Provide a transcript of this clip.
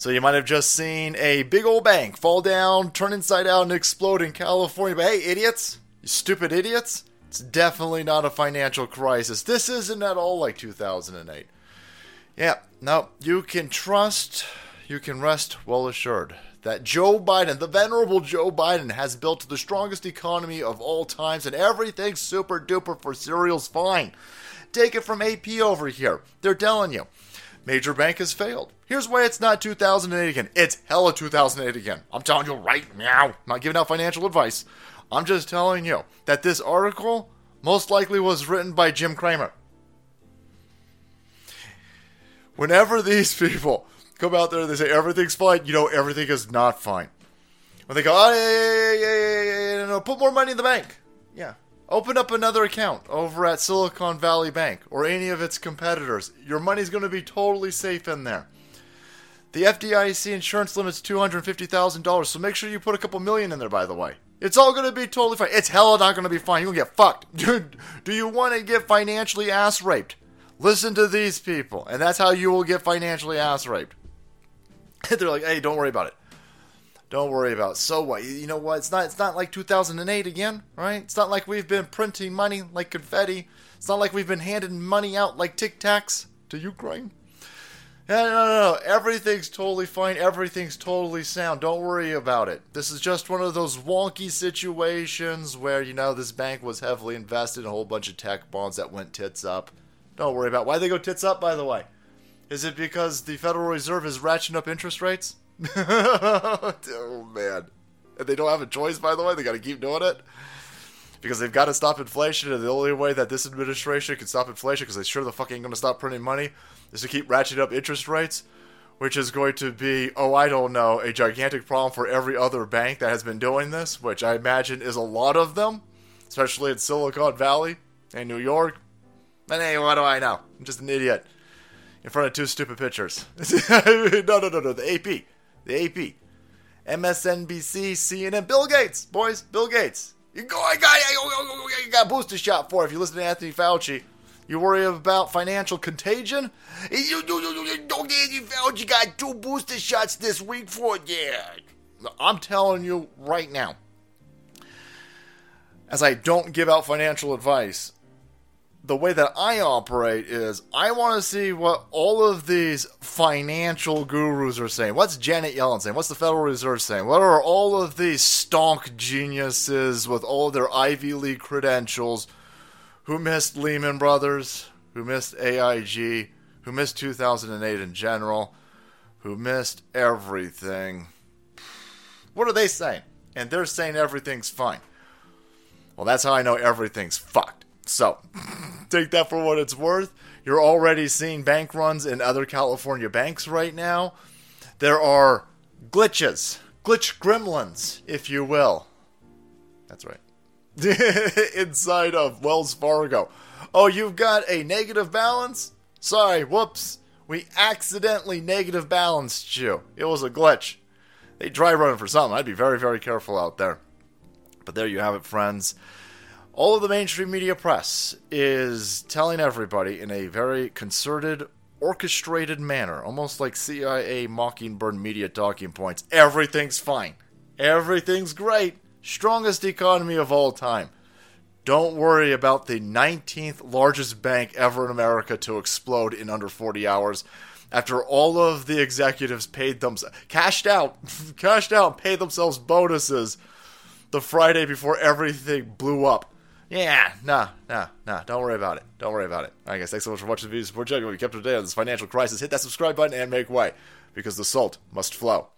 So you might have just seen a big old bank fall down, turn inside out, and explode in California. But hey, idiots, you stupid idiots, it's definitely not a financial crisis. This isn't at all like 2008. Yeah, no, you can trust, you can rest well assured that Joe Biden, the venerable Joe Biden, has built the strongest economy of all times, and everything's super duper for cereals fine. Take it from AP over here. They're telling you. Major bank has failed. Here's why it's not 2008 again. It's hella 2008 again. I'm telling you right now. I'm not giving out financial advice. I'm just telling you that this article most likely was written by Jim Cramer. Whenever these people come out there and they say everything's fine, you know everything is not fine. When they go, oh, yeah, yeah, yeah, yeah, yeah, no, put more money in the bank. Yeah. Open up another account over at Silicon Valley Bank or any of its competitors. Your money's going to be totally safe in there. The FDIC insurance limit's $250,000, so make sure you put a couple million in there, by the way. It's all going to be totally fine. It's hella not going to be fine. You're going to get fucked. Dude, do you want to get financially ass raped? Listen to these people, and that's how you will get financially ass raped. They're like, hey, don't worry about it. Don't worry about it. So what? You know what? It's not. It's not like 2008 again, right? It's not like we've been printing money like confetti. It's not like we've been handing money out like Tic Tacs to Ukraine. No, no, no. Everything's totally fine. Everything's totally sound. Don't worry about it. This is just one of those wonky situations where, you know, this bank was heavily invested in a whole bunch of tech bonds that went tits up. Don't worry about it. why they go tits up, by the way. Is it because the Federal Reserve is ratcheting up interest rates? oh man, and they don't have a choice. By the way, they got to keep doing it because they've got to stop inflation. And the only way that this administration can stop inflation, because they sure the fuck ain't going to stop printing money, is to keep ratcheting up interest rates, which is going to be, oh, I don't know, a gigantic problem for every other bank that has been doing this, which I imagine is a lot of them, especially in Silicon Valley and New York. And hey, what do I know? I'm just an idiot in front of two stupid pictures. no, no, no, no. The AP the AP, MSNBC, CNN, Bill Gates, boys, Bill Gates. You go, I got, you got booster shot for. If you listen to Anthony Fauci, you worry about financial contagion. You, you, you, you Anthony Fauci got two booster shots this week for yeah. I'm telling you right now. As I don't give out financial advice, the way that I operate is I want to see what all of these financial gurus are saying. What's Janet Yellen saying? What's the Federal Reserve saying? What are all of these stonk geniuses with all their Ivy League credentials who missed Lehman Brothers, who missed AIG, who missed 2008 in general, who missed everything? What are they saying? And they're saying everything's fine. Well, that's how I know everything's fucked. So, take that for what it's worth. You're already seeing bank runs in other California banks right now. There are glitches, glitch gremlins, if you will. That's right. Inside of Wells Fargo. Oh, you've got a negative balance? Sorry, whoops. We accidentally negative balanced you. It was a glitch. They dry run for something. I'd be very, very careful out there. But there you have it, friends all of the mainstream media press is telling everybody in a very concerted, orchestrated manner, almost like CIA Mockingbird media talking points everything's fine. Everything's great. Strongest economy of all time. Don't worry about the 19th largest bank ever in America to explode in under 40 hours after all of the executives paid them cashed out cashed out paid themselves bonuses the Friday before everything blew up. Yeah, nah, nah, nah. Don't worry about it. Don't worry about it. All right, guys. Thanks so much for watching the video. Support channel. We kept up to on this financial crisis. Hit that subscribe button and make way because the salt must flow.